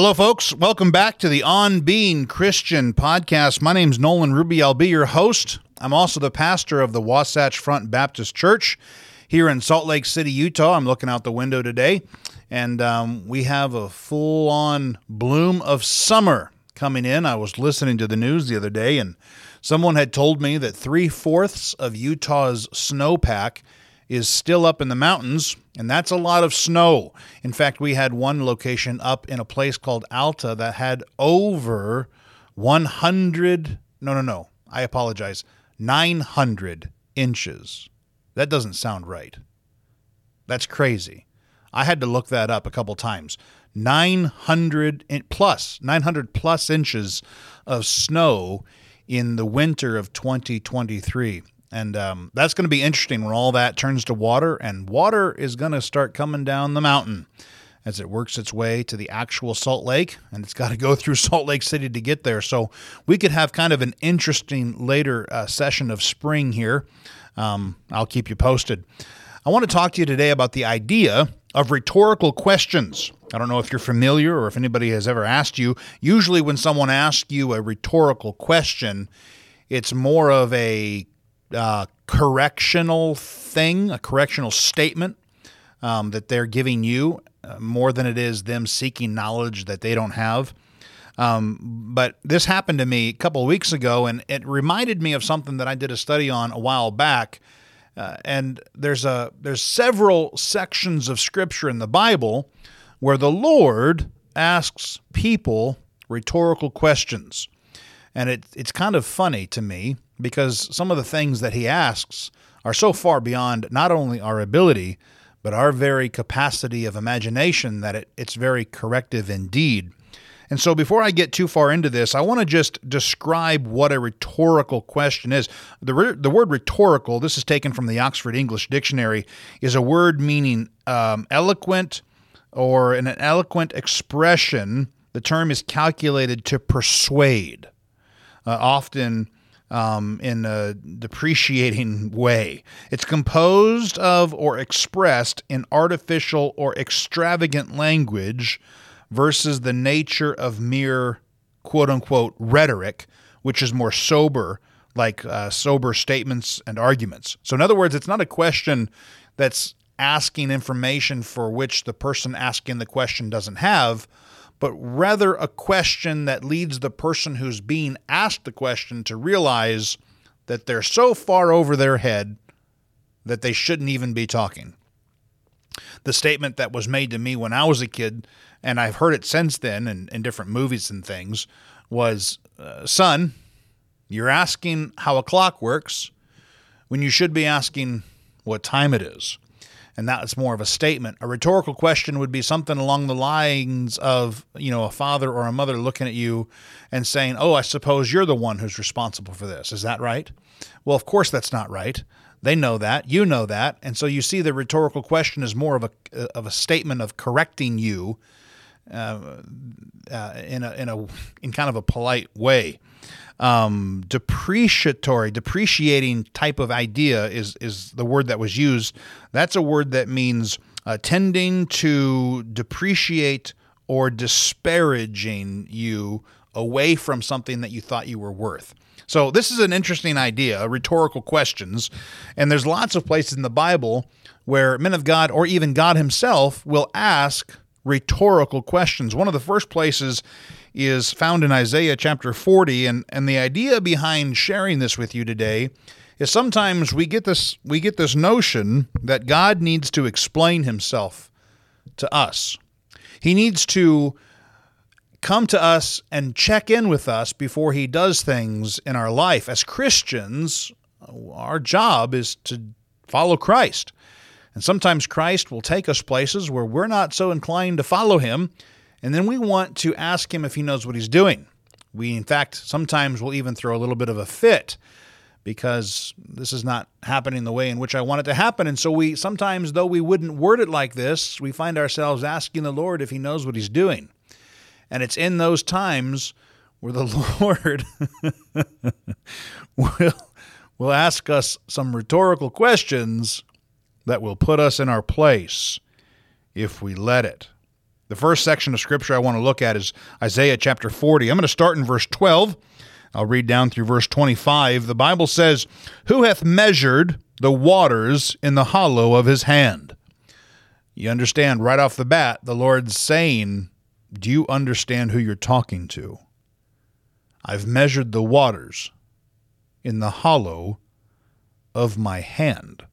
Hello, folks. Welcome back to the On Being Christian podcast. My name's Nolan Ruby. I'll be your host. I'm also the pastor of the Wasatch Front Baptist Church here in Salt Lake City, Utah. I'm looking out the window today, and um, we have a full on bloom of summer coming in. I was listening to the news the other day, and someone had told me that three fourths of Utah's snowpack is still up in the mountains, and that's a lot of snow. In fact, we had one location up in a place called Alta that had over 100, no, no, no, I apologize, 900 inches. That doesn't sound right. That's crazy. I had to look that up a couple times. 900 plus, 900 plus inches of snow in the winter of 2023. And um, that's going to be interesting when all that turns to water, and water is going to start coming down the mountain as it works its way to the actual Salt Lake, and it's got to go through Salt Lake City to get there. So we could have kind of an interesting later uh, session of spring here. Um, I'll keep you posted. I want to talk to you today about the idea of rhetorical questions. I don't know if you're familiar or if anybody has ever asked you. Usually, when someone asks you a rhetorical question, it's more of a uh, correctional thing, a correctional statement um, that they're giving you uh, more than it is them seeking knowledge that they don't have. Um, but this happened to me a couple of weeks ago, and it reminded me of something that I did a study on a while back. Uh, and there's a there's several sections of scripture in the Bible where the Lord asks people rhetorical questions, and it, it's kind of funny to me because some of the things that he asks are so far beyond not only our ability, but our very capacity of imagination that it, it's very corrective indeed. And so, before I get too far into this, I want to just describe what a rhetorical question is. The, the word rhetorical, this is taken from the Oxford English Dictionary, is a word meaning um, eloquent or an eloquent expression. The term is calculated to persuade, uh, often um, in a depreciating way. It's composed of or expressed in artificial or extravagant language versus the nature of mere quote unquote rhetoric, which is more sober, like uh, sober statements and arguments. So, in other words, it's not a question that's asking information for which the person asking the question doesn't have but rather a question that leads the person who's being asked the question to realize that they're so far over their head that they shouldn't even be talking. The statement that was made to me when I was a kid, and I've heard it since then in, in different movies and things, was uh, Son, you're asking how a clock works when you should be asking what time it is and that's more of a statement. A rhetorical question would be something along the lines of, you know, a father or a mother looking at you and saying, "Oh, I suppose you're the one who's responsible for this. Is that right?" Well, of course that's not right. They know that, you know that, and so you see the rhetorical question is more of a uh, of a statement of correcting you uh, uh, in a in a in kind of a polite way um, depreciatory, depreciating type of idea is is the word that was used. That's a word that means uh, tending to depreciate or disparaging you away from something that you thought you were worth. So this is an interesting idea, rhetorical questions, and there's lots of places in the Bible where men of God or even God himself will ask rhetorical questions. One of the first places is found in Isaiah chapter 40 and and the idea behind sharing this with you today is sometimes we get this we get this notion that God needs to explain himself to us. He needs to come to us and check in with us before he does things in our life. As Christians, our job is to follow Christ. And sometimes Christ will take us places where we're not so inclined to follow him, and then we want to ask him if he knows what he's doing. We, in fact, sometimes will even throw a little bit of a fit because this is not happening the way in which I want it to happen. And so we sometimes, though we wouldn't word it like this, we find ourselves asking the Lord if he knows what he's doing. And it's in those times where the Lord will, will ask us some rhetorical questions that will put us in our place if we let it. The first section of scripture I want to look at is Isaiah chapter 40. I'm going to start in verse 12. I'll read down through verse 25. The Bible says, Who hath measured the waters in the hollow of his hand? You understand right off the bat, the Lord's saying, Do you understand who you're talking to? I've measured the waters in the hollow of my hand,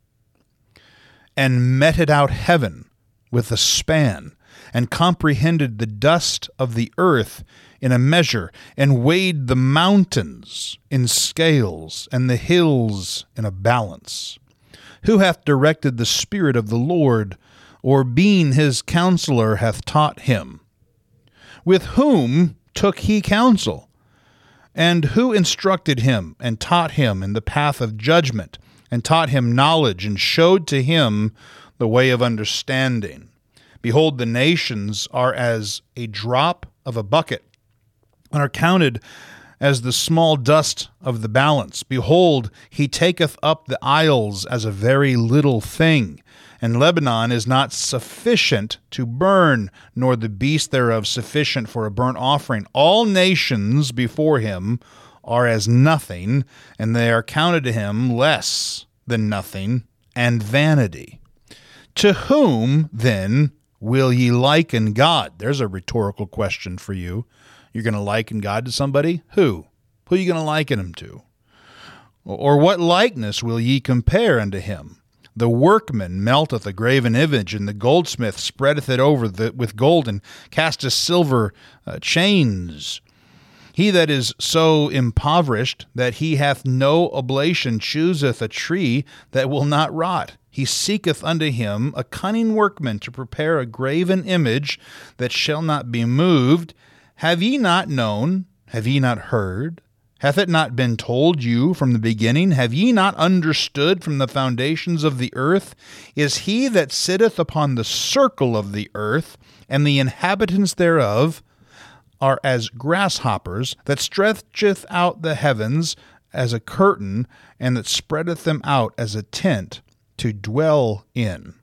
and meted out heaven with a span, and comprehended the dust of the earth in a measure, and weighed the mountains in scales, and the hills in a balance. Who hath directed the Spirit of the Lord, or being his counselor hath taught him? With whom took he counsel? And who instructed him and taught him in the path of judgment, and taught him knowledge, and showed to him the way of understanding? Behold, the nations are as a drop of a bucket, and are counted as the small dust of the balance. Behold, he taketh up the isles as a very little thing. And Lebanon is not sufficient to burn, nor the beast thereof sufficient for a burnt offering. All nations before him are as nothing, and they are counted to him less than nothing and vanity. To whom, then, will ye liken God? There's a rhetorical question for you. You're going to liken God to somebody? Who? Who are you going to liken him to? Or what likeness will ye compare unto him? The workman melteth a graven image, and the goldsmith spreadeth it over the, with gold, and casteth silver uh, chains. He that is so impoverished that he hath no oblation chooseth a tree that will not rot. He seeketh unto him a cunning workman to prepare a graven image that shall not be moved. Have ye not known? Have ye not heard? Hath it not been told you from the beginning? Have ye not understood from the foundations of the earth? Is he that sitteth upon the circle of the earth, and the inhabitants thereof are as grasshoppers, that stretcheth out the heavens as a curtain, and that spreadeth them out as a tent to dwell in?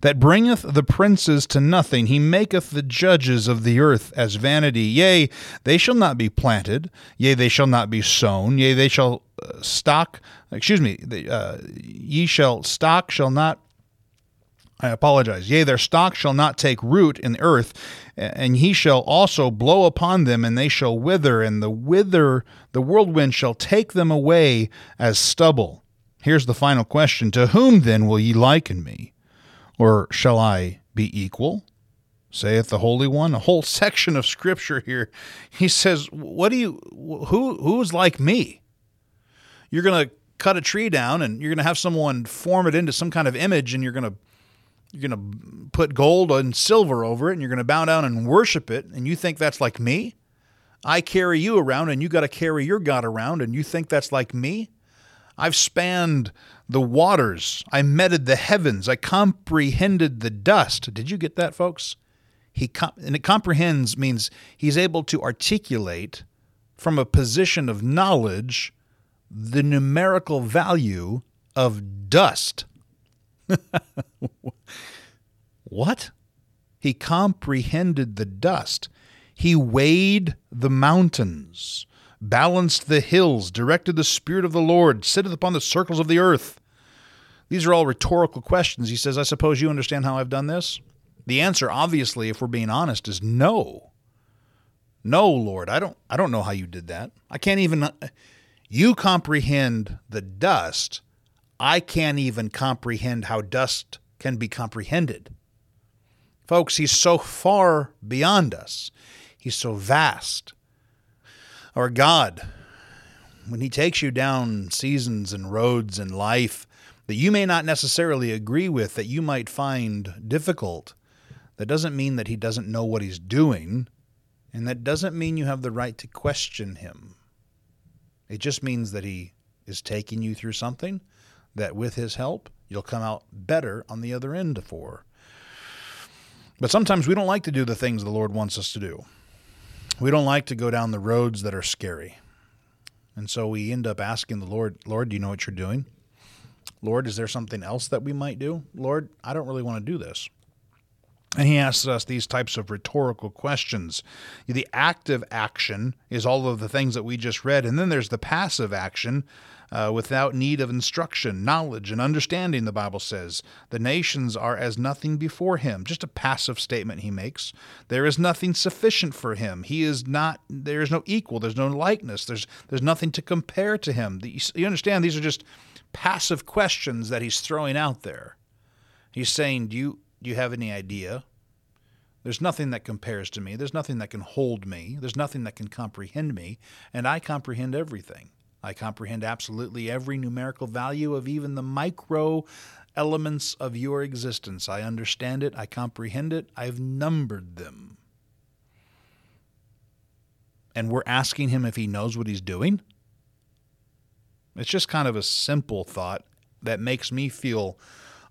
that bringeth the princes to nothing. He maketh the judges of the earth as vanity. Yea, they shall not be planted. Yea, they shall not be sown. Yea, they shall uh, stock. Excuse me. They, uh, ye shall stock shall not. I apologize. Yea, their stock shall not take root in the earth, and he shall also blow upon them, and they shall wither, and the wither, the whirlwind shall take them away as stubble. Here's the final question To whom then will ye liken me? Or shall I be equal? saith the Holy One. A whole section of scripture here. He says, What do you who who's like me? You're gonna cut a tree down and you're gonna have someone form it into some kind of image and you're gonna you're gonna put gold and silver over it and you're gonna bow down and worship it, and you think that's like me? I carry you around and you gotta carry your God around and you think that's like me? I've spanned the waters. I meted the heavens. I comprehended the dust. Did you get that, folks? He and it comprehends means he's able to articulate from a position of knowledge the numerical value of dust. what? He comprehended the dust. He weighed the mountains balanced the hills, directed the Spirit of the Lord, sitteth upon the circles of the earth. These are all rhetorical questions. He says, I suppose you understand how I've done this? The answer, obviously, if we're being honest, is no. No, Lord, I don't I don't know how you did that. I can't even uh, you comprehend the dust. I can't even comprehend how dust can be comprehended. Folks, he's so far beyond us. He's so vast. Our God, when He takes you down seasons and roads in life that you may not necessarily agree with, that you might find difficult, that doesn't mean that He doesn't know what He's doing, and that doesn't mean you have the right to question Him. It just means that He is taking you through something that with His help, you'll come out better on the other end for. But sometimes we don't like to do the things the Lord wants us to do. We don't like to go down the roads that are scary. And so we end up asking the Lord, Lord, do you know what you're doing? Lord, is there something else that we might do? Lord, I don't really want to do this. And he asks us these types of rhetorical questions. The active action is all of the things that we just read, and then there's the passive action uh, without need of instruction, knowledge, and understanding, the Bible says. The nations are as nothing before him. Just a passive statement he makes. There is nothing sufficient for him. He is not, there is no equal, there's no likeness, there's, there's nothing to compare to him. You understand, these are just passive questions that he's throwing out there. He's saying, Do you, do you have any idea? There's nothing that compares to me. There's nothing that can hold me. There's nothing that can comprehend me. And I comprehend everything. I comprehend absolutely every numerical value of even the micro elements of your existence. I understand it, I comprehend it, I've numbered them. And we're asking him if he knows what he's doing? It's just kind of a simple thought that makes me feel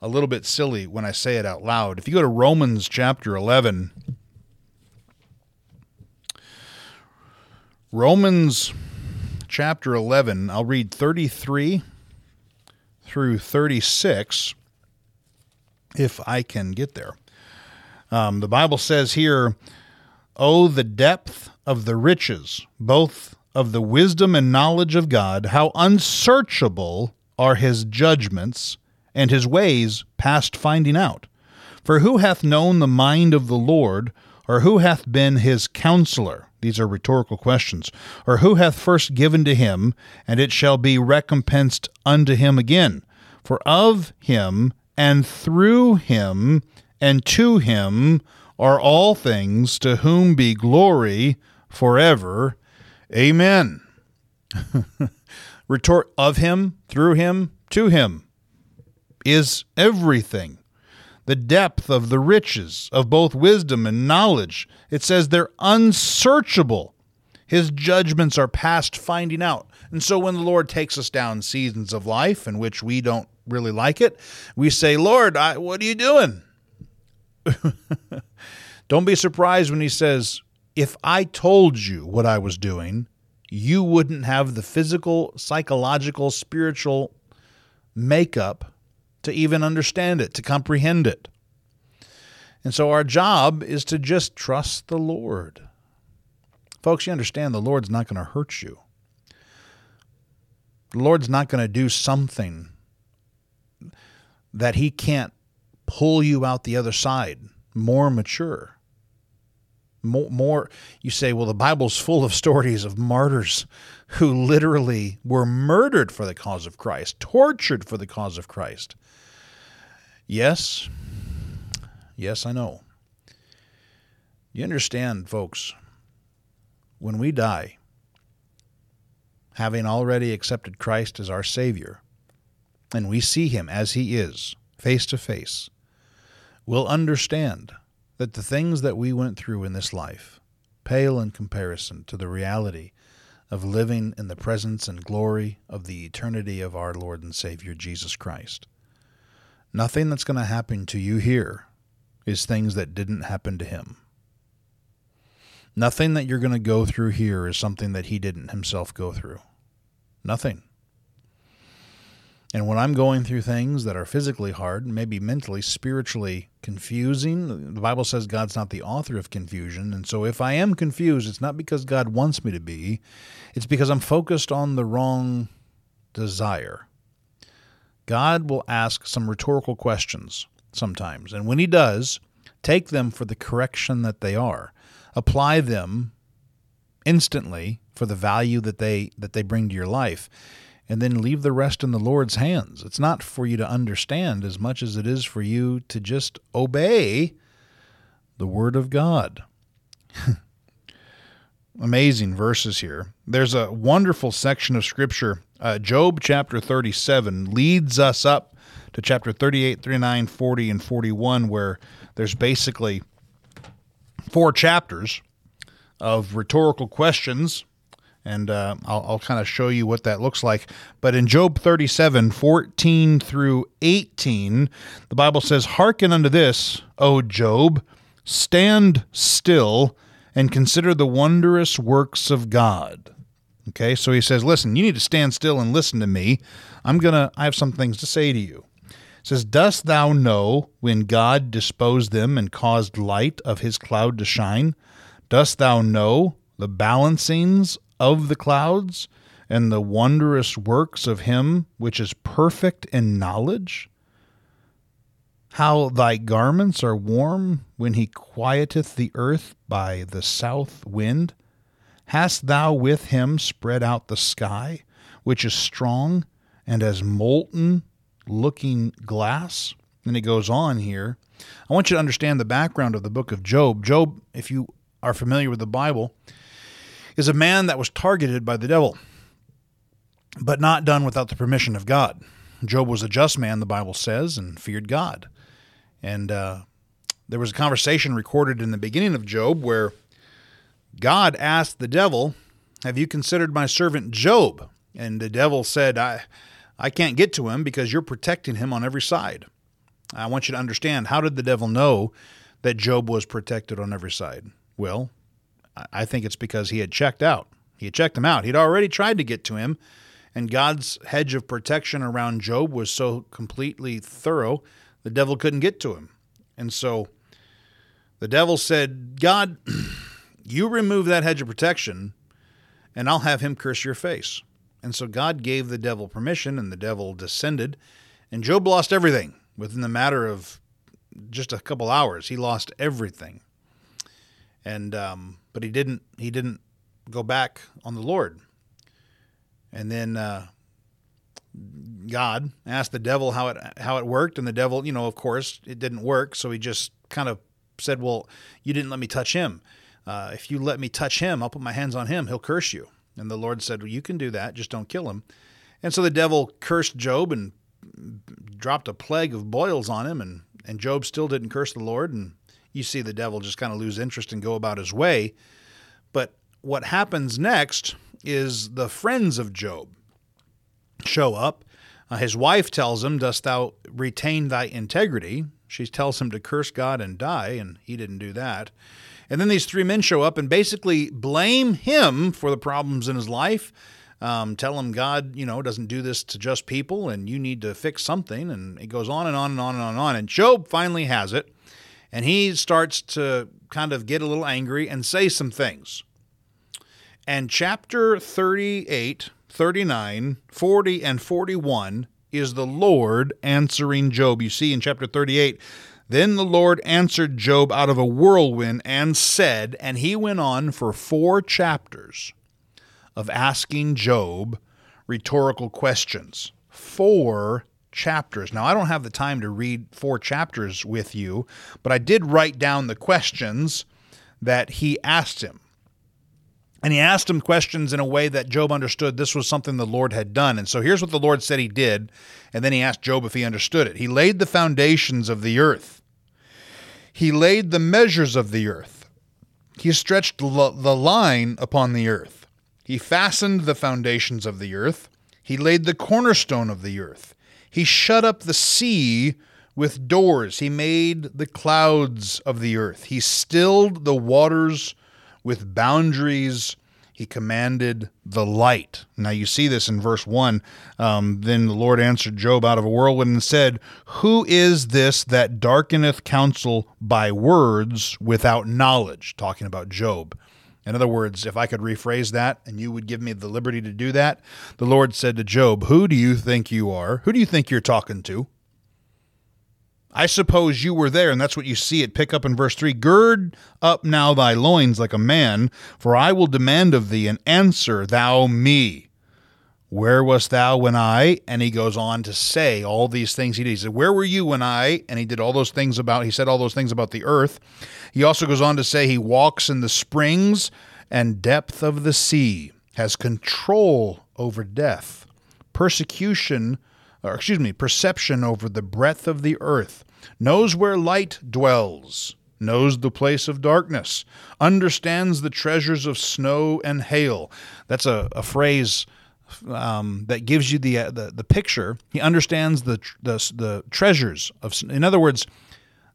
a little bit silly when I say it out loud. If you go to Romans chapter 11, Romans chapter 11, I'll read 33 through 36 if I can get there. Um, the Bible says here, Oh, the depth of the riches, both of the wisdom and knowledge of God, how unsearchable are his judgments and his ways past finding out. For who hath known the mind of the Lord, or who hath been his counselor? These are rhetorical questions. Or who hath first given to him, and it shall be recompensed unto him again? For of him, and through him, and to him are all things, to whom be glory forever. Amen. Retort of him, through him, to him is everything the depth of the riches of both wisdom and knowledge. It says they're unsearchable. His judgments are past finding out. And so when the Lord takes us down seasons of life in which we don't really like it, we say, Lord, I, what are you doing? don't be surprised when he says, if I told you what I was doing, you wouldn't have the physical, psychological, spiritual makeup to even understand it, to comprehend it. And so our job is to just trust the Lord. Folks, you understand the Lord's not going to hurt you. The Lord's not going to do something that He can't pull you out the other side more mature. More, more, you say, well, the Bible's full of stories of martyrs who literally were murdered for the cause of Christ, tortured for the cause of Christ. Yes, yes, I know. You understand, folks, when we die, having already accepted Christ as our Savior, and we see Him as He is, face to face, we'll understand that the things that we went through in this life pale in comparison to the reality of living in the presence and glory of the eternity of our Lord and Savior Jesus Christ. Nothing that's going to happen to you here is things that didn't happen to him. Nothing that you're going to go through here is something that he didn't himself go through. Nothing. And when I'm going through things that are physically hard, maybe mentally, spiritually confusing, the Bible says God's not the author of confusion. And so if I am confused, it's not because God wants me to be, it's because I'm focused on the wrong desire. God will ask some rhetorical questions sometimes. And when He does, take them for the correction that they are. Apply them instantly for the value that they that they bring to your life and then leave the rest in the Lord's hands. It's not for you to understand as much as it is for you to just obey the word of God. Amazing verses here. There's a wonderful section of scripture uh, Job chapter 37 leads us up to chapter 38, 39, 40, and 41, where there's basically four chapters of rhetorical questions. And uh, I'll, I'll kind of show you what that looks like. But in Job 37, 14 through 18, the Bible says, Hearken unto this, O Job, stand still and consider the wondrous works of God. Okay, so he says, Listen, you need to stand still and listen to me. I'm going to, I have some things to say to you. Says, Dost thou know when God disposed them and caused light of his cloud to shine? Dost thou know the balancings of the clouds and the wondrous works of him which is perfect in knowledge? How thy garments are warm when he quieteth the earth by the south wind? Hast thou with him spread out the sky, which is strong and as molten looking glass? And it goes on here. I want you to understand the background of the book of Job. Job, if you are familiar with the Bible, is a man that was targeted by the devil, but not done without the permission of God. Job was a just man, the Bible says, and feared God. And uh, there was a conversation recorded in the beginning of Job where God asked the devil, Have you considered my servant Job? And the devil said, I, I can't get to him because you're protecting him on every side. I want you to understand how did the devil know that Job was protected on every side? Well, I think it's because he had checked out. He had checked him out. He'd already tried to get to him, and God's hedge of protection around Job was so completely thorough the devil couldn't get to him. And so the devil said, God, you remove that hedge of protection, and I'll have him curse your face. And so God gave the devil permission, and the devil descended, and Job lost everything within the matter of just a couple hours. He lost everything, and um, but he didn't. He didn't go back on the Lord. And then uh, God asked the devil how it how it worked, and the devil, you know, of course, it didn't work. So he just kind of said, "Well, you didn't let me touch him. Uh, if you let me touch him, I'll put my hands on him. He'll curse you." And the Lord said, "Well, you can do that. Just don't kill him." And so the devil cursed Job and dropped a plague of boils on him, and and Job still didn't curse the Lord. And you see the devil just kind of lose interest and go about his way. But what happens next is the friends of Job show up. Uh, his wife tells him, Dost thou retain thy integrity? She tells him to curse God and die, and he didn't do that. And then these three men show up and basically blame him for the problems in his life. Um, tell him God, you know, doesn't do this to just people, and you need to fix something. And it goes on and on and on and on and on. And Job finally has it, and he starts to kind of get a little angry and say some things. And chapter 38 39, 40, and 41 is the Lord answering Job. You see in chapter 38, then the Lord answered Job out of a whirlwind and said, and he went on for four chapters of asking Job rhetorical questions. Four chapters. Now, I don't have the time to read four chapters with you, but I did write down the questions that he asked him. And he asked him questions in a way that Job understood this was something the Lord had done. And so here's what the Lord said he did. And then he asked Job if he understood it. He laid the foundations of the earth, he laid the measures of the earth, he stretched the line upon the earth, he fastened the foundations of the earth, he laid the cornerstone of the earth, he shut up the sea with doors, he made the clouds of the earth, he stilled the waters with boundaries he commanded the light. Now you see this in verse 1. Um, then the Lord answered Job out of a whirlwind and said, Who is this that darkeneth counsel by words without knowledge? Talking about Job. In other words, if I could rephrase that and you would give me the liberty to do that, the Lord said to Job, Who do you think you are? Who do you think you're talking to? I suppose you were there, and that's what you see it pick up in verse 3 Gird up now thy loins like a man, for I will demand of thee, and answer thou me. Where wast thou when I? And he goes on to say all these things he did. He said, Where were you when I? And he did all those things about, he said all those things about the earth. He also goes on to say, He walks in the springs and depth of the sea, has control over death, persecution or excuse me, perception over the breadth of the earth, knows where light dwells, knows the place of darkness, understands the treasures of snow and hail. That's a, a phrase um, that gives you the, uh, the the picture. He understands the, the the treasures of. In other words,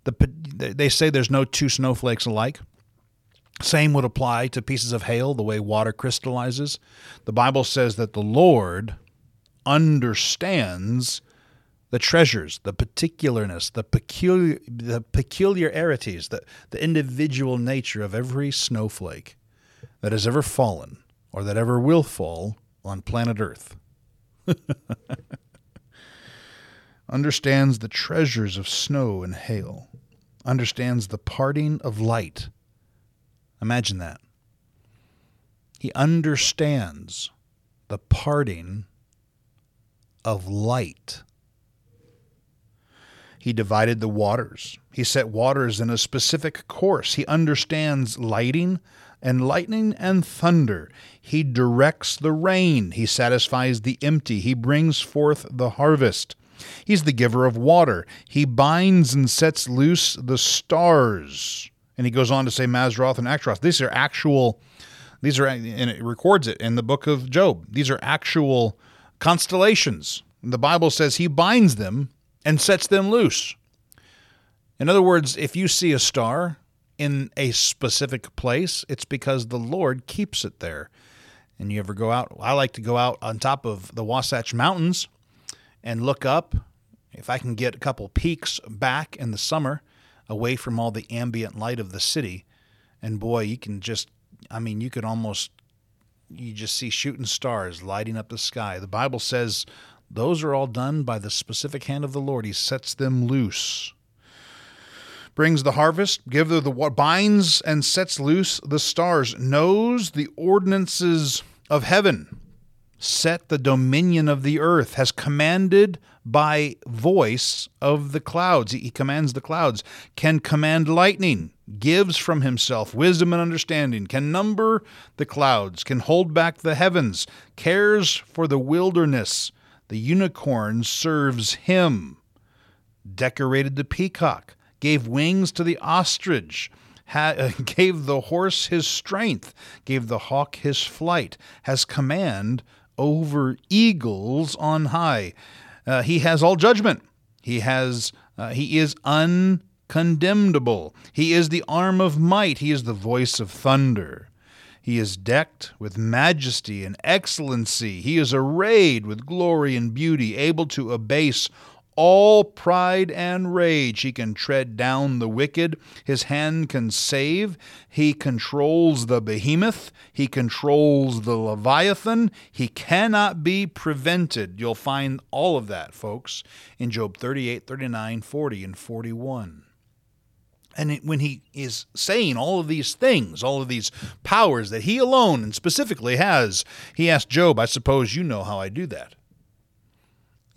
the they say there's no two snowflakes alike. Same would apply to pieces of hail, the way water crystallizes. The Bible says that the Lord understands the treasures, the particularness, the peculiar, the peculiarities, the, the individual nature of every snowflake that has ever fallen or that ever will fall on planet Earth. understands the treasures of snow and hail, understands the parting of light. Imagine that. He understands the parting of light. He divided the waters. He set waters in a specific course. He understands lighting and lightning and thunder. He directs the rain. He satisfies the empty. He brings forth the harvest. He's the giver of water. He binds and sets loose the stars. And he goes on to say Mazzaroth and Ashtaroth. These are actual, these are, and it records it in the book of Job. These are actual constellations. The Bible says he binds them and sets them loose. In other words, if you see a star in a specific place, it's because the Lord keeps it there. And you ever go out? I like to go out on top of the Wasatch Mountains and look up. If I can get a couple peaks back in the summer, away from all the ambient light of the city, and boy, you can just, I mean, you could almost, you just see shooting stars lighting up the sky. The Bible says those are all done by the specific hand of the Lord. He sets them loose. Brings the harvest, give the, the binds and sets loose the stars, knows the ordinances of heaven set the dominion of the earth, has commanded by voice of the clouds. He commands the clouds, can command lightning, gives from himself wisdom and understanding, can number the clouds, can hold back the heavens, cares for the wilderness. The unicorn serves him, decorated the peacock, gave wings to the ostrich ha- gave the horse his strength, gave the hawk his flight, has command over eagles on high. Uh, he has all judgment. He has uh, he is uncondemnable. He is the arm of might. He is the voice of thunder. He is decked with majesty and excellency. He is arrayed with glory and beauty, able to abase all pride and rage. He can tread down the wicked. His hand can save. He controls the behemoth. He controls the leviathan. He cannot be prevented. You'll find all of that, folks, in Job 38, 39, 40, and 41. And when he is saying all of these things, all of these powers that he alone and specifically has, he asked Job, I suppose you know how I do that.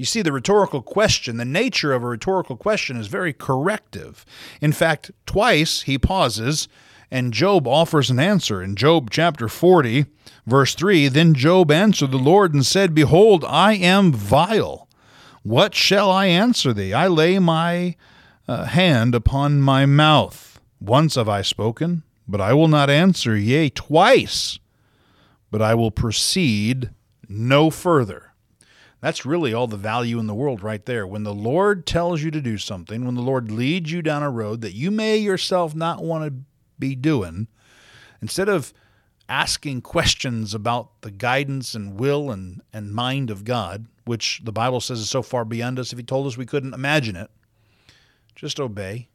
You see, the rhetorical question, the nature of a rhetorical question is very corrective. In fact, twice he pauses and Job offers an answer. In Job chapter 40, verse 3, then Job answered the Lord and said, Behold, I am vile. What shall I answer thee? I lay my uh, hand upon my mouth. Once have I spoken, but I will not answer, yea, twice, but I will proceed no further. That's really all the value in the world right there. When the Lord tells you to do something, when the Lord leads you down a road that you may yourself not want to be doing, instead of asking questions about the guidance and will and, and mind of God, which the Bible says is so far beyond us, if He told us we couldn't imagine it, just obey.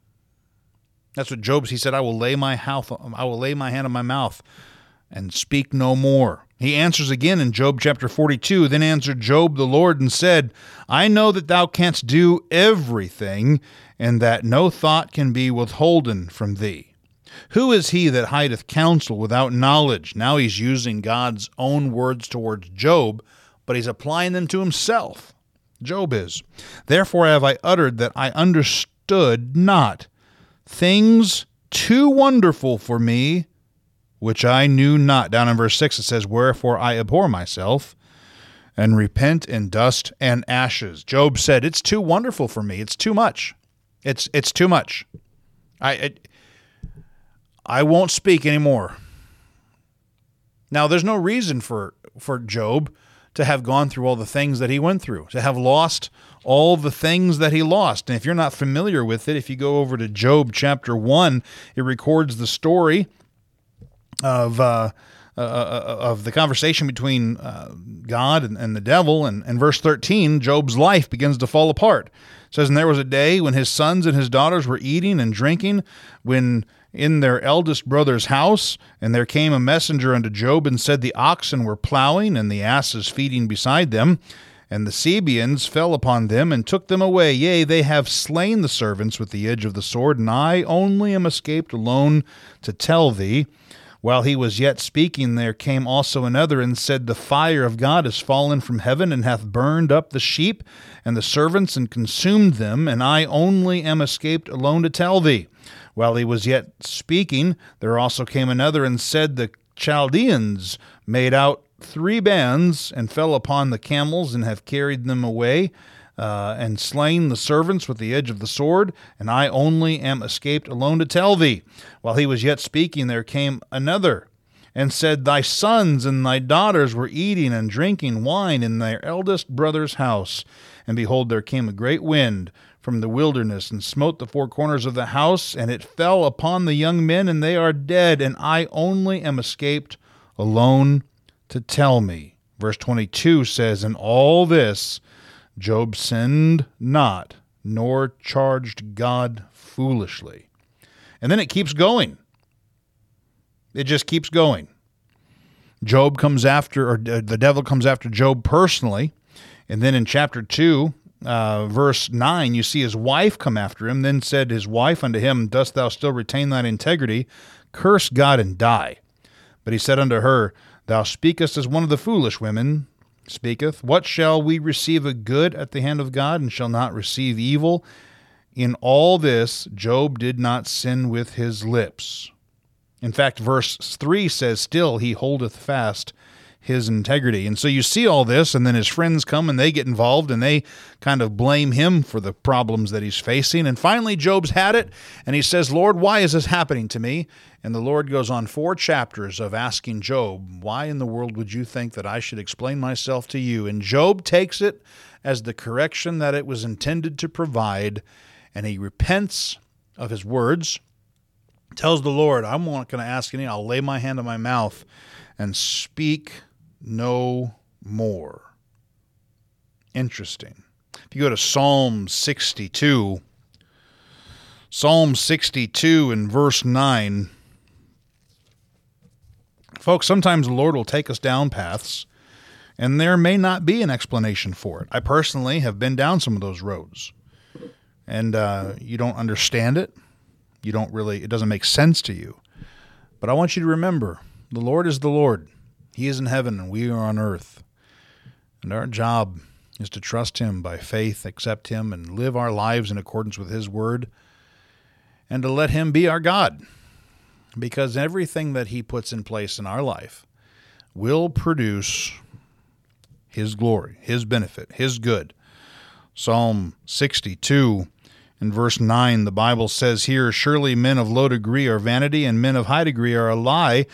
That's what Job he said, I will lay my mouth I will lay my hand on my mouth and speak no more. He answers again in Job chapter 42. Then answered Job the Lord and said, I know that thou canst do everything, and that no thought can be withholden from thee. Who is he that hideth counsel without knowledge? Now he's using God's own words towards Job, but he's applying them to himself. Job is. Therefore have I uttered that I understood not things too wonderful for me which I knew not. Down in verse 6, it says, Wherefore I abhor myself and repent in dust and ashes. Job said, It's too wonderful for me. It's too much. It's, it's too much. I, it, I won't speak anymore. Now, there's no reason for, for Job to have gone through all the things that he went through, to have lost all the things that he lost. And if you're not familiar with it, if you go over to Job chapter 1, it records the story of uh, uh, uh, of the conversation between uh, God and, and, the devil. And in verse 13, Job's life begins to fall apart. It says, And there was a day when his sons and his daughters were eating and drinking, when in their eldest brother's house, and there came a messenger unto Job and said, The oxen were plowing, and the asses feeding beside them. And the Sabeans fell upon them and took them away. Yea, they have slain the servants with the edge of the sword, and I only am escaped alone to tell thee. While he was yet speaking, there came also another and said, The fire of God is fallen from heaven and hath burned up the sheep and the servants and consumed them, and I only am escaped alone to tell thee. While he was yet speaking, there also came another and said, The Chaldeans made out three bands and fell upon the camels and have carried them away uh, and slain the servants with the edge of the sword, and I only am escaped alone to tell thee. While he was yet speaking, there came another and said, Thy sons and thy daughters were eating and drinking wine in their eldest brother's house. And behold, there came a great wind from the wilderness and smote the four corners of the house, and it fell upon the young men, and they are dead, and I only am escaped alone to tell me. Verse 22 says, And all this Job sinned not, nor charged God foolishly. And then it keeps going. It just keeps going. Job comes after, or the devil comes after Job personally. And then in chapter 2, uh, verse 9, you see his wife come after him. Then said his wife unto him, Dost thou still retain thine integrity? Curse God and die. But he said unto her, Thou speakest as one of the foolish women speaketh, What shall we receive a good at the hand of God, and shall not receive evil? In all this, Job did not sin with his lips. In fact, verse 3 says, Still he holdeth fast his integrity. And so you see all this, and then his friends come and they get involved and they kind of blame him for the problems that he's facing. And finally, Job's had it, and he says, Lord, why is this happening to me? And the Lord goes on four chapters of asking Job, Why in the world would you think that I should explain myself to you? And Job takes it as the correction that it was intended to provide, and he repents of his words, tells the Lord, I'm not going to ask any, I'll lay my hand on my mouth and speak no more. Interesting. If you go to Psalm 62, Psalm 62 and verse 9, folks, sometimes the Lord will take us down paths and there may not be an explanation for it. I personally have been down some of those roads and uh, you don't understand it. You don't really, it doesn't make sense to you. But I want you to remember the Lord is the Lord. He is in heaven and we are on earth. And our job is to trust Him by faith, accept Him, and live our lives in accordance with His word, and to let Him be our God. Because everything that He puts in place in our life will produce His glory, His benefit, His good. Psalm 62 in verse 9, the Bible says here, Surely men of low degree are vanity, and men of high degree are a lie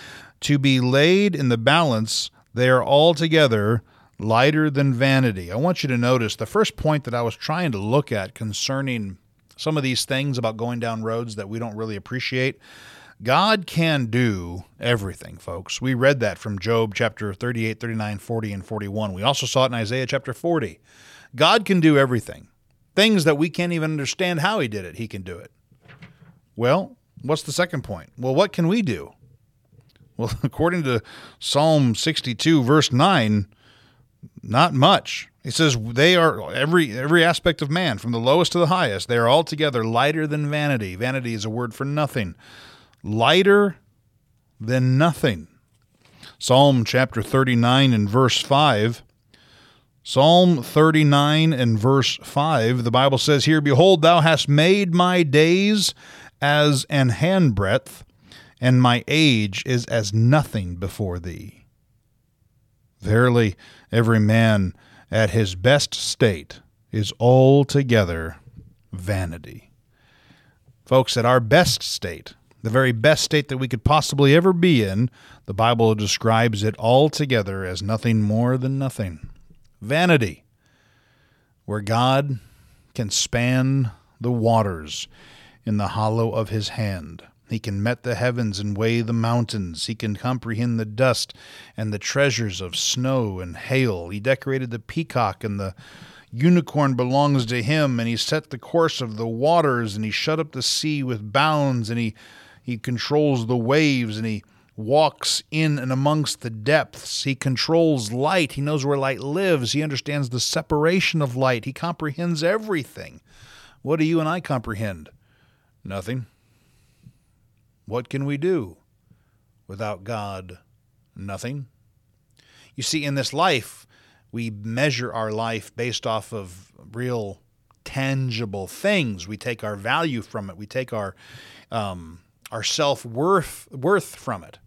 to be laid in the balance, they are altogether lighter than vanity. I want you to notice the first point that I was trying to look at concerning some of these things about going down roads that we don't really appreciate. God can do everything, folks. We read that from Job chapter 38, 39, 40, and 41. We also saw it in Isaiah chapter 40. God can do everything. Things that we can't even understand how he did it, he can do it. Well, what's the second point? Well, what can we do? Well, according to Psalm 62, verse 9, not much. He says they are every every aspect of man, from the lowest to the highest, they are altogether lighter than vanity. Vanity is a word for nothing. Lighter than nothing. Psalm chapter 39 and verse 5. Psalm 39 and verse 5, the Bible says here, Behold, thou hast made my days as an handbreadth, and my age is as nothing before thee. Verily, every man at his best state is altogether vanity. Folks, at our best state, the very best state that we could possibly ever be in, the Bible describes it altogether as nothing more than nothing. Vanity, where God can span the waters in the hollow of his hand He can met the heavens and weigh the mountains. He can comprehend the dust and the treasures of snow and hail. He decorated the peacock and the unicorn belongs to him, and he set the course of the waters, and he shut up the sea with bounds, and he he controls the waves, and he walks in and amongst the depths. He controls light. He knows where light lives. He understands the separation of light. He comprehends everything. What do you and I comprehend? Nothing. What can we do without God? Nothing. You see, in this life, we measure our life based off of real tangible things. We take our value from it. We take our um, our self worth worth from it.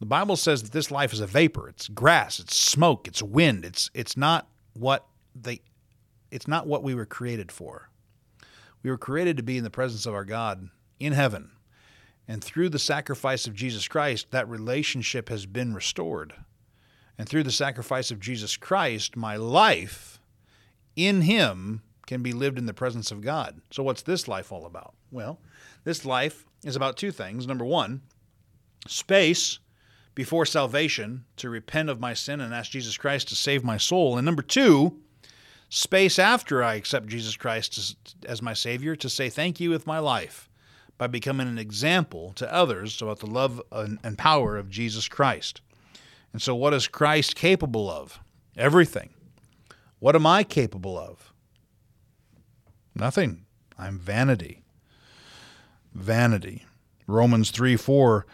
The Bible says that this life is a vapor. It's grass. It's smoke. It's wind. It's it's not what they it's not what we were created for. We were created to be in the presence of our God in heaven. And through the sacrifice of Jesus Christ, that relationship has been restored. And through the sacrifice of Jesus Christ, my life in Him can be lived in the presence of God. So, what's this life all about? Well, this life is about two things. Number one, space before salvation to repent of my sin and ask Jesus Christ to save my soul. And number two, space after I accept Jesus Christ as, as my Savior to say thank you with my life by becoming an example to others about the love and power of Jesus Christ. And so, what is Christ capable of? Everything. What am I capable of? Nothing. I'm vanity. Vanity. Romans 3 4,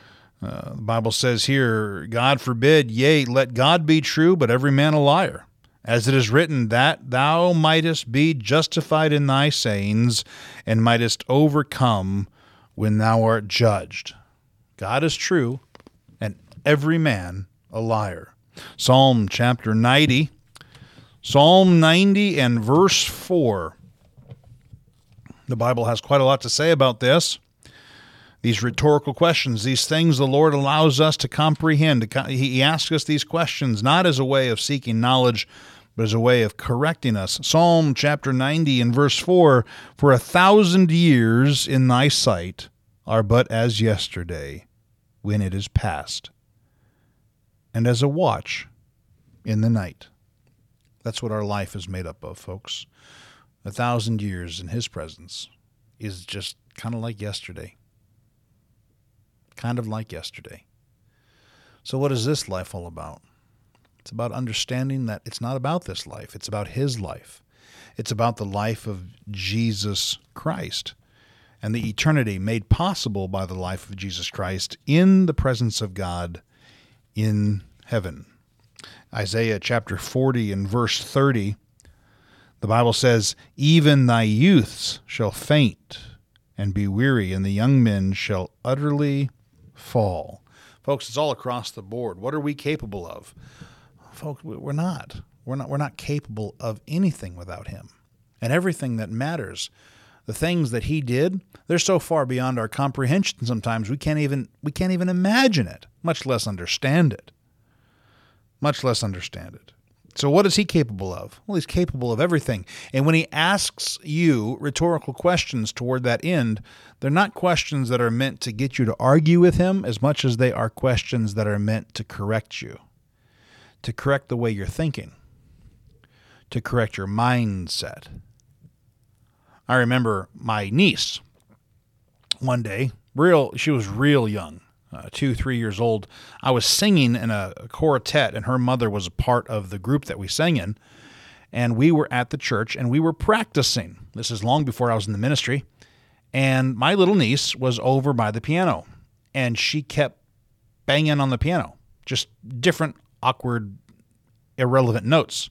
uh, the Bible says here, God forbid, yea, let God be true, but every man a liar. As it is written, that thou mightest be justified in thy sayings, and mightest overcome when thou art judged. God is true, and every man a liar. Psalm chapter 90. Psalm 90 and verse 4. The Bible has quite a lot to say about this. These rhetorical questions, these things the Lord allows us to comprehend. He asks us these questions not as a way of seeking knowledge, but as a way of correcting us. Psalm chapter 90 and verse 4 For a thousand years in thy sight are but as yesterday when it is past and as a watch in the night. That's what our life is made up of, folks. A thousand years in His presence is just kind of like yesterday. Kind of like yesterday. So, what is this life all about? It's about understanding that it's not about this life, it's about His life. It's about the life of Jesus Christ and the eternity made possible by the life of Jesus Christ in the presence of God in heaven. Isaiah chapter 40 and verse 30, the Bible says, Even thy youths shall faint and be weary, and the young men shall utterly fall. Folks, it's all across the board. What are we capable of? Folks, we're not. We're not we're not capable of anything without him. And everything that matters, the things that he did, they're so far beyond our comprehension sometimes we can't even we can't even imagine it, much less understand it much less understand it. So, what is he capable of? Well, he's capable of everything. And when he asks you rhetorical questions toward that end, they're not questions that are meant to get you to argue with him as much as they are questions that are meant to correct you, to correct the way you're thinking, to correct your mindset. I remember my niece one day, real, she was real young uh, two, three years old, I was singing in a, quartet, and her mother was a part of the group that we sang in. And we were at the church and we were practicing. This is long before I was in the ministry. And my little niece was over by the piano and she kept banging on the piano, just different, awkward, irrelevant notes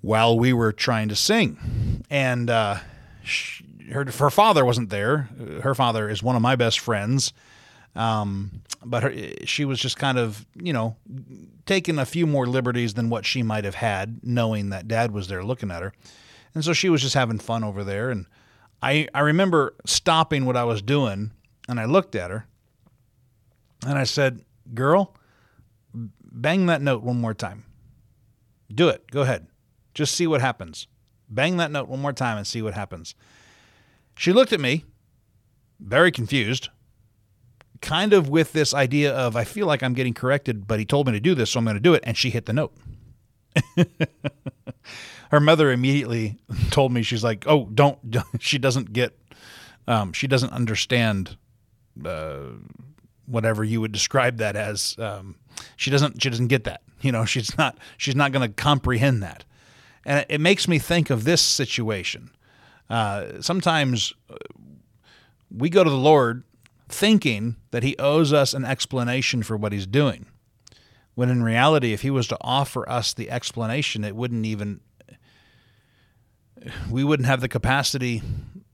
while we were trying to sing. And uh, she, her, her father wasn't there. Her father is one of my best friends um, but her, she was just kind of, you know, taking a few more liberties than what she might have had, knowing that dad was there looking at her. And so she was just having fun over there. And I, I remember stopping what I was doing and I looked at her and I said, Girl, bang that note one more time. Do it. Go ahead. Just see what happens. Bang that note one more time and see what happens. She looked at me, very confused, kind of with this idea of I feel like I'm getting corrected, but he told me to do this, so I'm going to do it. And she hit the note. Her mother immediately told me she's like, "Oh, don't." she doesn't get. Um, she doesn't understand uh, whatever you would describe that as. Um, she doesn't. She doesn't get that. You know, she's not. She's not going to comprehend that. And it, makes me think of this situation. Uh, sometimes uh, we go to the Lord thinking that He owes us an explanation for what He's doing. When in reality, if He was to offer us the explanation, it wouldn't even, we wouldn't have the capacity,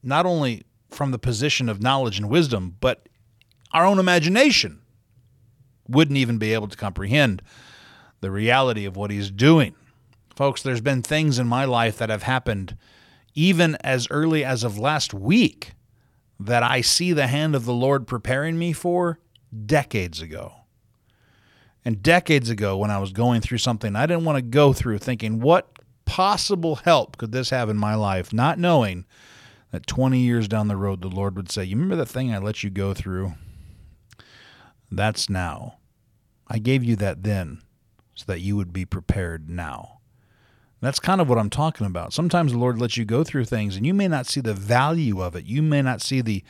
not only from the position of knowledge and wisdom, but our own imagination wouldn't even be able to comprehend the reality of what He's doing. Folks, there's been things in my life that have happened even as early as of last week that I see the hand of the Lord preparing me for decades ago. And decades ago, when I was going through something I didn't want to go through, thinking, what possible help could this have in my life? Not knowing that 20 years down the road, the Lord would say, You remember that thing I let you go through? That's now. I gave you that then so that you would be prepared now. That's kind of what I'm talking about. Sometimes the Lord lets you go through things and you may not see the value of it. You may not see the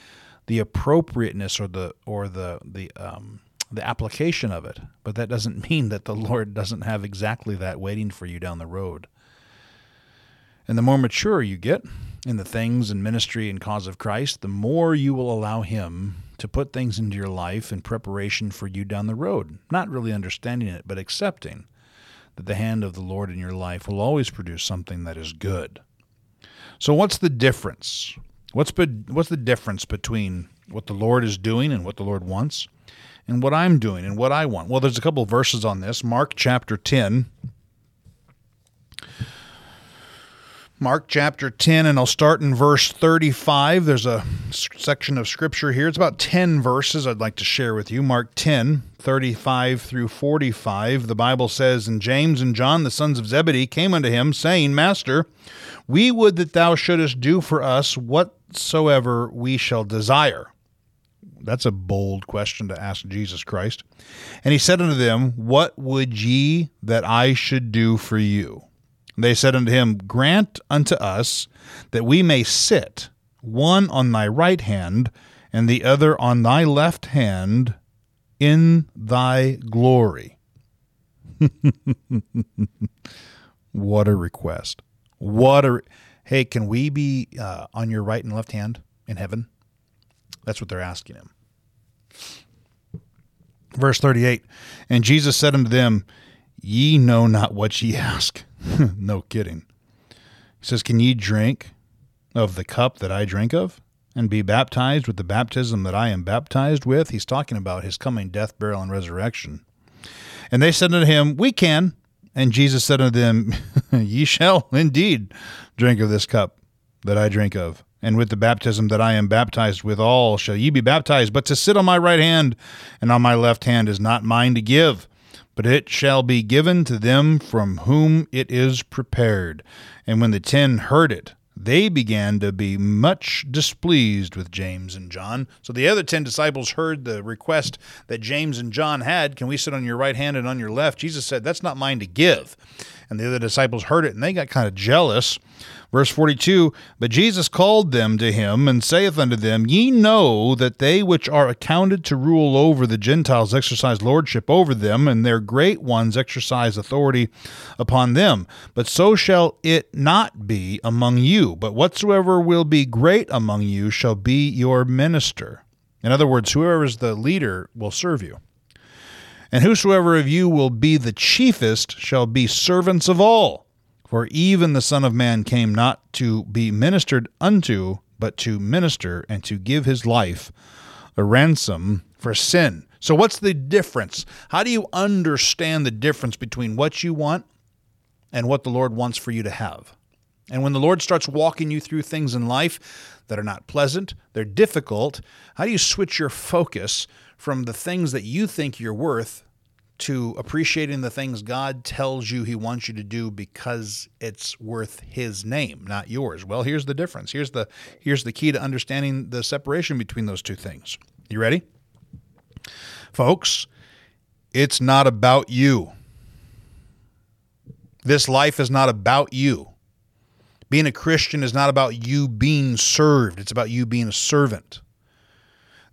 the appropriateness or the or the the um the application of it. But that doesn't mean that the Lord doesn't have exactly that waiting for you down the road. And the more mature you get in the things and ministry and cause of Christ, the more you will allow him to put things into your life in preparation for you down the road, not really understanding it, but accepting that the hand of the Lord in your life will always produce something that is good. So, what's the difference? What's, be, what's the difference between what the Lord is doing and what the Lord wants, and what I'm doing and what I want? Well, there's a couple of verses on this. Mark chapter 10, Mark chapter 10, and I'll start in verse 35. There's a section of scripture here. It's about 10 verses I'd like to share with you. Mark 10, 35 through 45. The Bible says, And James and John, the sons of Zebedee, came unto him, saying, Master, we would that thou shouldest do for us whatsoever we shall desire. That's a bold question to ask Jesus Christ. And he said unto them, What would ye that I should do for you? They said unto him, Grant unto us that we may sit, one on thy right hand, and the other on thy left hand, in thy glory. what a request. What a. Hey, can we be uh, on your right and left hand in heaven? That's what they're asking him. Verse 38 And Jesus said unto them, Ye know not what ye ask. no kidding. He says, Can ye drink of the cup that I drink of, and be baptized with the baptism that I am baptized with? He's talking about his coming death, burial, and resurrection. And they said unto him, We can. And Jesus said unto them, Ye shall indeed drink of this cup that I drink of, and with the baptism that I am baptized with all shall ye be baptized. But to sit on my right hand and on my left hand is not mine to give but it shall be given to them from whom it is prepared. And when the ten heard it, they began to be much displeased with James and John. So the other 10 disciples heard the request that James and John had Can we sit on your right hand and on your left? Jesus said, That's not mine to give. And the other disciples heard it and they got kind of jealous. Verse 42 But Jesus called them to him and saith unto them, Ye know that they which are accounted to rule over the Gentiles exercise lordship over them, and their great ones exercise authority upon them. But so shall it not be among you. But whatsoever will be great among you shall be your minister. In other words, whoever is the leader will serve you. And whosoever of you will be the chiefest shall be servants of all. For even the Son of Man came not to be ministered unto, but to minister and to give his life a ransom for sin. So, what's the difference? How do you understand the difference between what you want and what the Lord wants for you to have? And when the Lord starts walking you through things in life that are not pleasant, they're difficult, how do you switch your focus from the things that you think you're worth to appreciating the things God tells you He wants you to do because it's worth His name, not yours. Well, here's the difference. Here's the here's the key to understanding the separation between those two things. You ready? Folks, it's not about you. This life is not about you. Being a Christian is not about you being served, it's about you being a servant.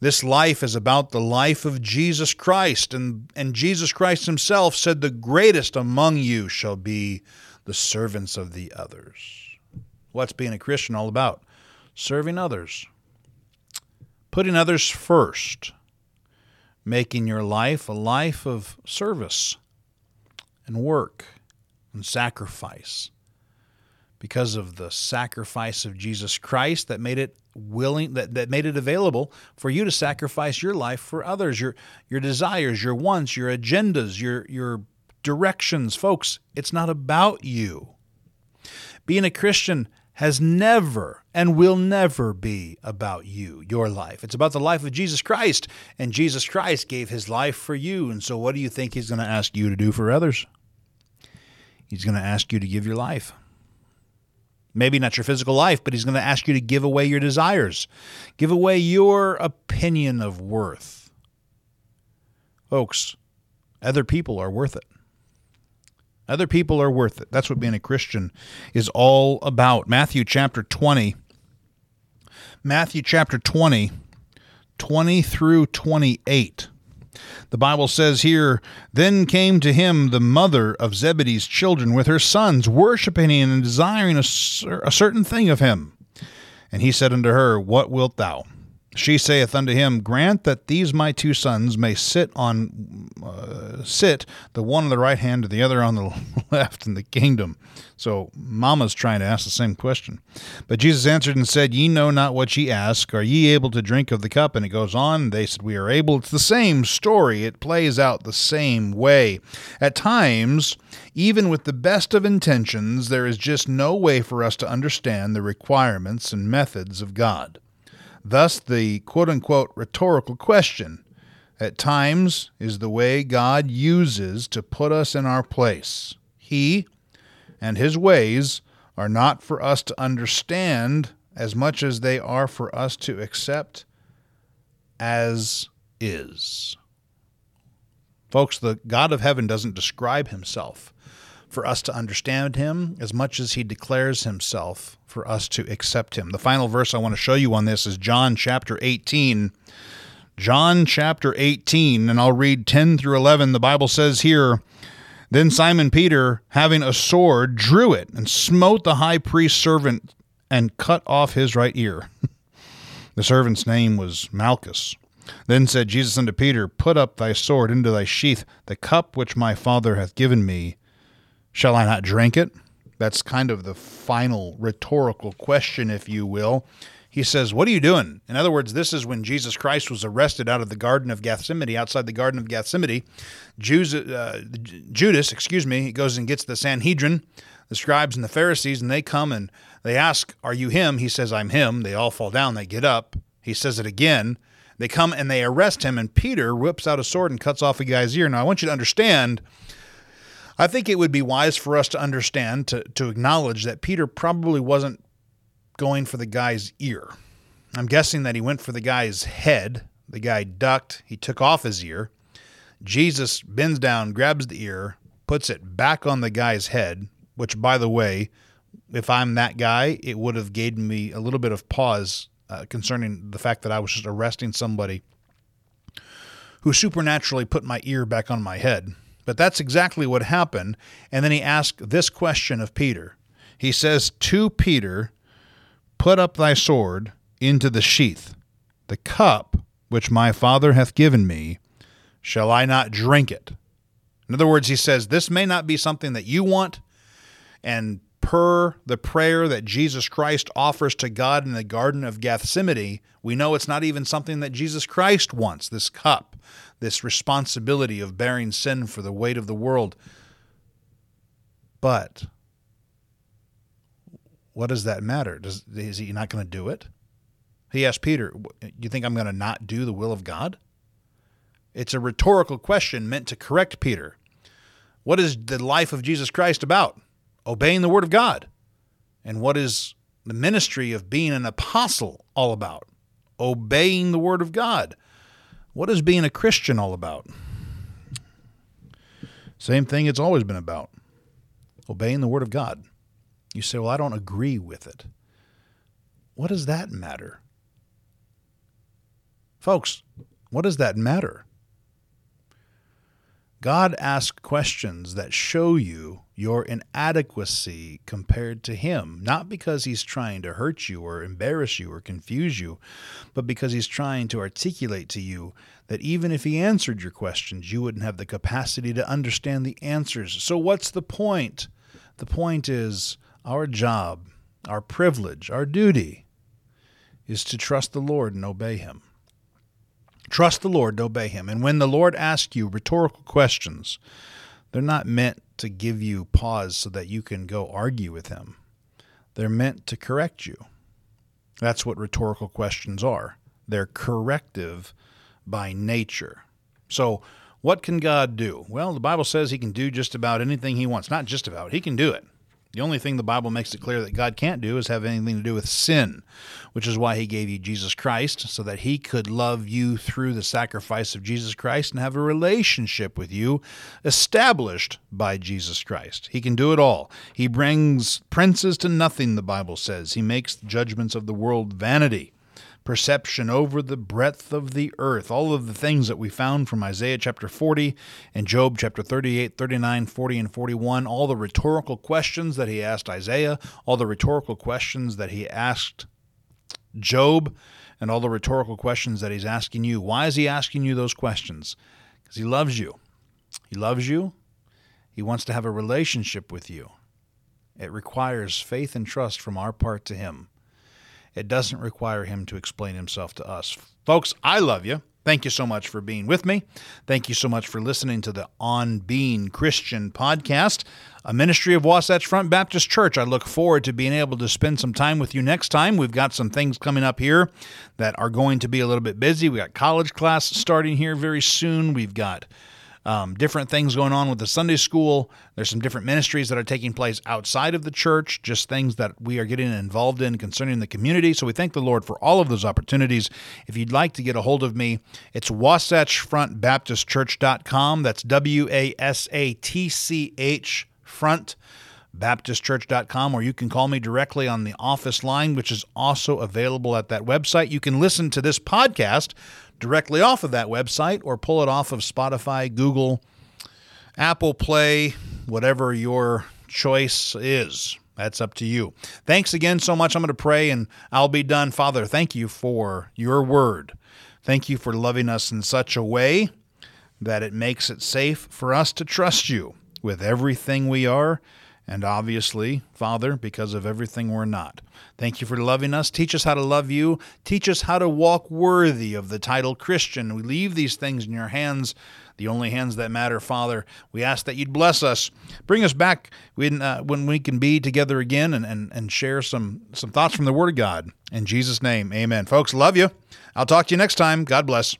This life is about the life of Jesus Christ, and, and Jesus Christ himself said, The greatest among you shall be the servants of the others. What's being a Christian all about? Serving others, putting others first, making your life a life of service and work and sacrifice because of the sacrifice of Jesus Christ that made it willing that, that made it available for you to sacrifice your life for others your your desires your wants your agendas your your directions. Folks it's not about you. Being a christian has never and will never be about you your life. It's about the life of Jesus Christ and Jesus Christ gave his life for you. And so what do you think he's going to ask you to do for others? He's going to ask you to give your life Maybe not your physical life, but he's going to ask you to give away your desires, give away your opinion of worth. Folks, other people are worth it. Other people are worth it. That's what being a Christian is all about. Matthew chapter 20. Matthew chapter 20, 20 through 28. The Bible says here, Then came to him the mother of Zebedee's children with her sons, worshiping him and desiring a, a certain thing of him. And he said unto her, What wilt thou? She saith unto him, Grant that these my two sons may sit on uh, sit the one on the right hand and the other on the left in the kingdom. So Mama's trying to ask the same question. But Jesus answered and said, Ye know not what ye ask. Are ye able to drink of the cup? And it goes on. They said, We are able. It's the same story. It plays out the same way. At times, even with the best of intentions, there is just no way for us to understand the requirements and methods of God. Thus, the quote unquote rhetorical question at times is the way God uses to put us in our place. He and His ways are not for us to understand as much as they are for us to accept as is. Folks, the God of heaven doesn't describe Himself for us to understand him as much as he declares himself for us to accept him. The final verse I want to show you on this is John chapter 18. John chapter 18, and I'll read 10 through 11. The Bible says here, Then Simon Peter, having a sword, drew it and smote the high priest's servant and cut off his right ear. the servant's name was Malchus. Then said Jesus unto Peter, Put up thy sword into thy sheath. The cup which my Father hath given me, Shall I not drink it? That's kind of the final rhetorical question, if you will. He says, What are you doing? In other words, this is when Jesus Christ was arrested out of the Garden of Gethsemane, outside the Garden of Gethsemane. Jews, uh, Judas, excuse me, he goes and gets the Sanhedrin, the scribes and the Pharisees, and they come and they ask, Are you him? He says, I'm him. They all fall down, they get up. He says it again. They come and they arrest him, and Peter whips out a sword and cuts off a guy's ear. Now, I want you to understand I think it would be wise for us to understand, to, to acknowledge that Peter probably wasn't going for the guy's ear. I'm guessing that he went for the guy's head. The guy ducked, he took off his ear. Jesus bends down, grabs the ear, puts it back on the guy's head, which, by the way, if I'm that guy, it would have gave me a little bit of pause uh, concerning the fact that I was just arresting somebody who supernaturally put my ear back on my head. But that's exactly what happened. And then he asked this question of Peter. He says to Peter, Put up thy sword into the sheath. The cup which my Father hath given me, shall I not drink it? In other words, he says, This may not be something that you want. And per the prayer that Jesus Christ offers to God in the Garden of Gethsemane, we know it's not even something that Jesus Christ wants this cup, this responsibility of bearing sin for the weight of the world. But what does that matter? Does, is he not going to do it? He asked Peter, You think I'm going to not do the will of God? It's a rhetorical question meant to correct Peter. What is the life of Jesus Christ about? Obeying the Word of God. And what is the ministry of being an apostle all about? Obeying the Word of God. What is being a Christian all about? Same thing it's always been about obeying the Word of God. You say, Well, I don't agree with it. What does that matter? Folks, what does that matter? God asks questions that show you your inadequacy compared to Him, not because He's trying to hurt you or embarrass you or confuse you, but because He's trying to articulate to you that even if He answered your questions, you wouldn't have the capacity to understand the answers. So, what's the point? The point is our job, our privilege, our duty is to trust the Lord and obey Him. Trust the Lord to obey Him. And when the Lord asks you rhetorical questions, they're not meant to give you pause so that you can go argue with Him. They're meant to correct you. That's what rhetorical questions are. They're corrective by nature. So, what can God do? Well, the Bible says He can do just about anything He wants. Not just about, He can do it. The only thing the Bible makes it clear that God can't do is have anything to do with sin, which is why he gave you Jesus Christ, so that he could love you through the sacrifice of Jesus Christ and have a relationship with you established by Jesus Christ. He can do it all. He brings princes to nothing, the Bible says. He makes judgments of the world vanity perception over the breadth of the earth. All of the things that we found from Isaiah chapter 40 and Job chapter 38, 39, 40, and 41, all the rhetorical questions that he asked Isaiah, all the rhetorical questions that he asked Job, and all the rhetorical questions that he's asking you. Why is he asking you those questions? Because he loves you. He loves you. He wants to have a relationship with you. It requires faith and trust from our part to him. It doesn't require him to explain himself to us. Folks, I love you. Thank you so much for being with me. Thank you so much for listening to the On Being Christian podcast, a ministry of Wasatch Front Baptist Church. I look forward to being able to spend some time with you next time. We've got some things coming up here that are going to be a little bit busy. We got college class starting here very soon. We've got um, different things going on with the Sunday school. There's some different ministries that are taking place outside of the church, just things that we are getting involved in concerning the community. So we thank the Lord for all of those opportunities. If you'd like to get a hold of me, it's wasatchfrontbaptistchurch.com. That's W A S A T C H front baptistchurch.com, or you can call me directly on the office line, which is also available at that website. You can listen to this podcast directly off of that website or pull it off of Spotify, Google, Apple Play, whatever your choice is. That's up to you. Thanks again so much. I'm going to pray and I'll be done. Father, thank you for your word. Thank you for loving us in such a way that it makes it safe for us to trust you with everything we are and obviously, Father, because of everything we're not. Thank you for loving us. Teach us how to love you. Teach us how to walk worthy of the title Christian. We leave these things in your hands, the only hands that matter, Father. We ask that you'd bless us. Bring us back when, uh, when we can be together again and, and, and share some, some thoughts from the Word of God. In Jesus' name, amen. Folks, love you. I'll talk to you next time. God bless.